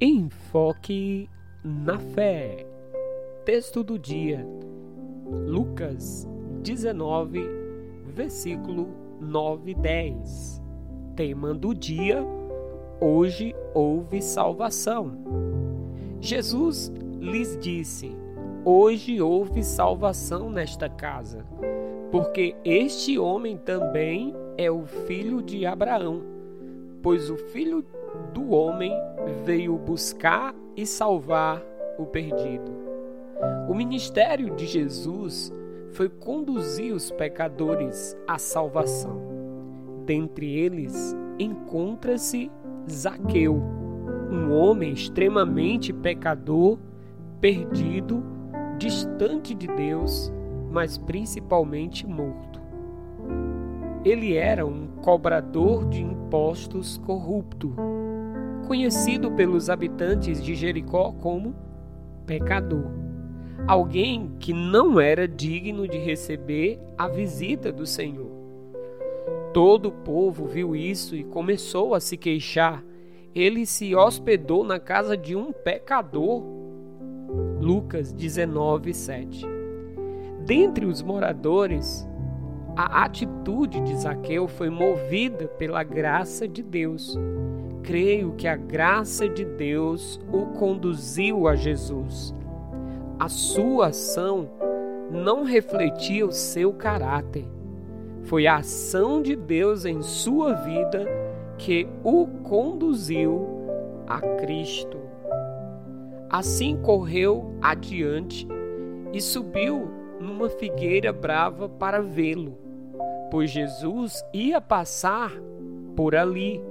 Enfoque na fé. Texto do dia. Lucas 19, versículo 9 e 10. Tema do dia: Hoje houve salvação. Jesus lhes disse: Hoje houve salvação nesta casa, porque este homem também é o filho de Abraão, pois o filho do homem veio buscar e salvar o perdido. O ministério de Jesus foi conduzir os pecadores à salvação. Dentre eles encontra-se Zaqueu, um homem extremamente pecador, perdido, distante de Deus, mas principalmente morto. Ele era um cobrador de impostos corrupto conhecido pelos habitantes de Jericó como pecador. Alguém que não era digno de receber a visita do Senhor. Todo o povo viu isso e começou a se queixar. Ele se hospedou na casa de um pecador. Lucas 19, 7. Dentre os moradores, a atitude de Zaqueu foi movida pela graça de Deus creio que a graça de Deus o conduziu a Jesus. A sua ação não refletia o seu caráter. Foi a ação de Deus em sua vida que o conduziu a Cristo. Assim correu adiante e subiu numa figueira brava para vê-lo, pois Jesus ia passar por ali.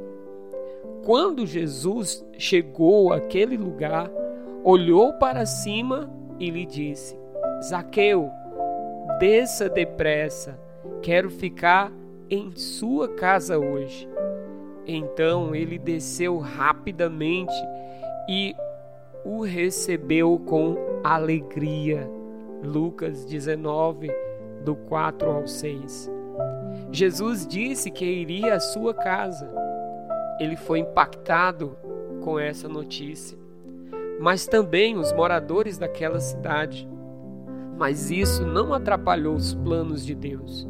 Quando Jesus chegou àquele lugar, olhou para cima e lhe disse: Zaqueu, desça depressa, quero ficar em sua casa hoje. Então ele desceu rapidamente e o recebeu com alegria. Lucas 19, do 4 ao 6. Jesus disse que iria à sua casa ele foi impactado com essa notícia, mas também os moradores daquela cidade. Mas isso não atrapalhou os planos de Deus.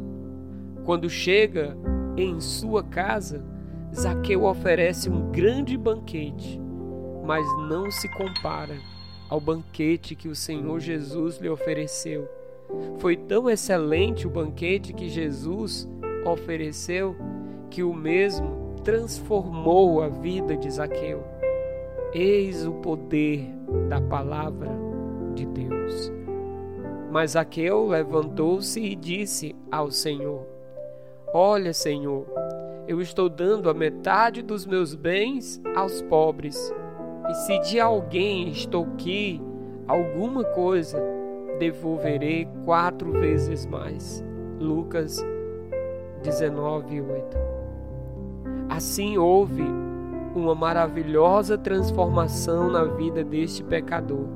Quando chega em sua casa, Zaqueu oferece um grande banquete, mas não se compara ao banquete que o Senhor Jesus lhe ofereceu. Foi tão excelente o banquete que Jesus ofereceu que o mesmo transformou a vida de Zaqueu. Eis o poder da palavra de Deus. Mas Zaqueu levantou-se e disse ao Senhor: Olha, Senhor, eu estou dando a metade dos meus bens aos pobres. E se de alguém estou aqui alguma coisa, devolverei quatro vezes mais. Lucas 19, 8. Assim houve uma maravilhosa transformação na vida deste pecador.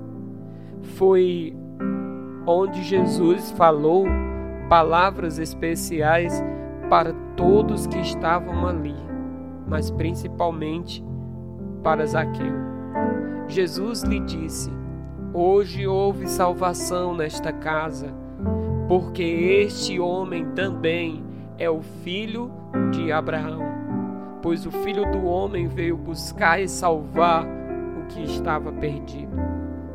Foi onde Jesus falou palavras especiais para todos que estavam ali, mas principalmente para Zaqueu. Jesus lhe disse: Hoje houve salvação nesta casa, porque este homem também é o filho de Abraão pois o Filho do Homem veio buscar e salvar o que estava perdido.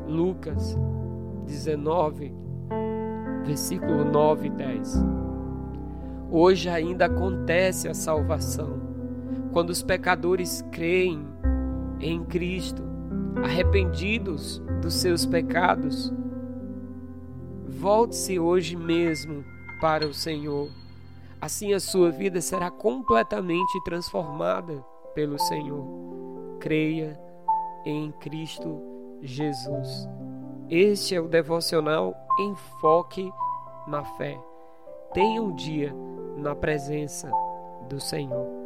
Lucas 19, versículo 9 e 10. Hoje ainda acontece a salvação, quando os pecadores creem em Cristo, arrependidos dos seus pecados. Volte-se hoje mesmo para o Senhor Assim a sua vida será completamente transformada pelo Senhor. Creia em Cristo Jesus. Este é o devocional Enfoque na Fé. Tenha um dia na presença do Senhor.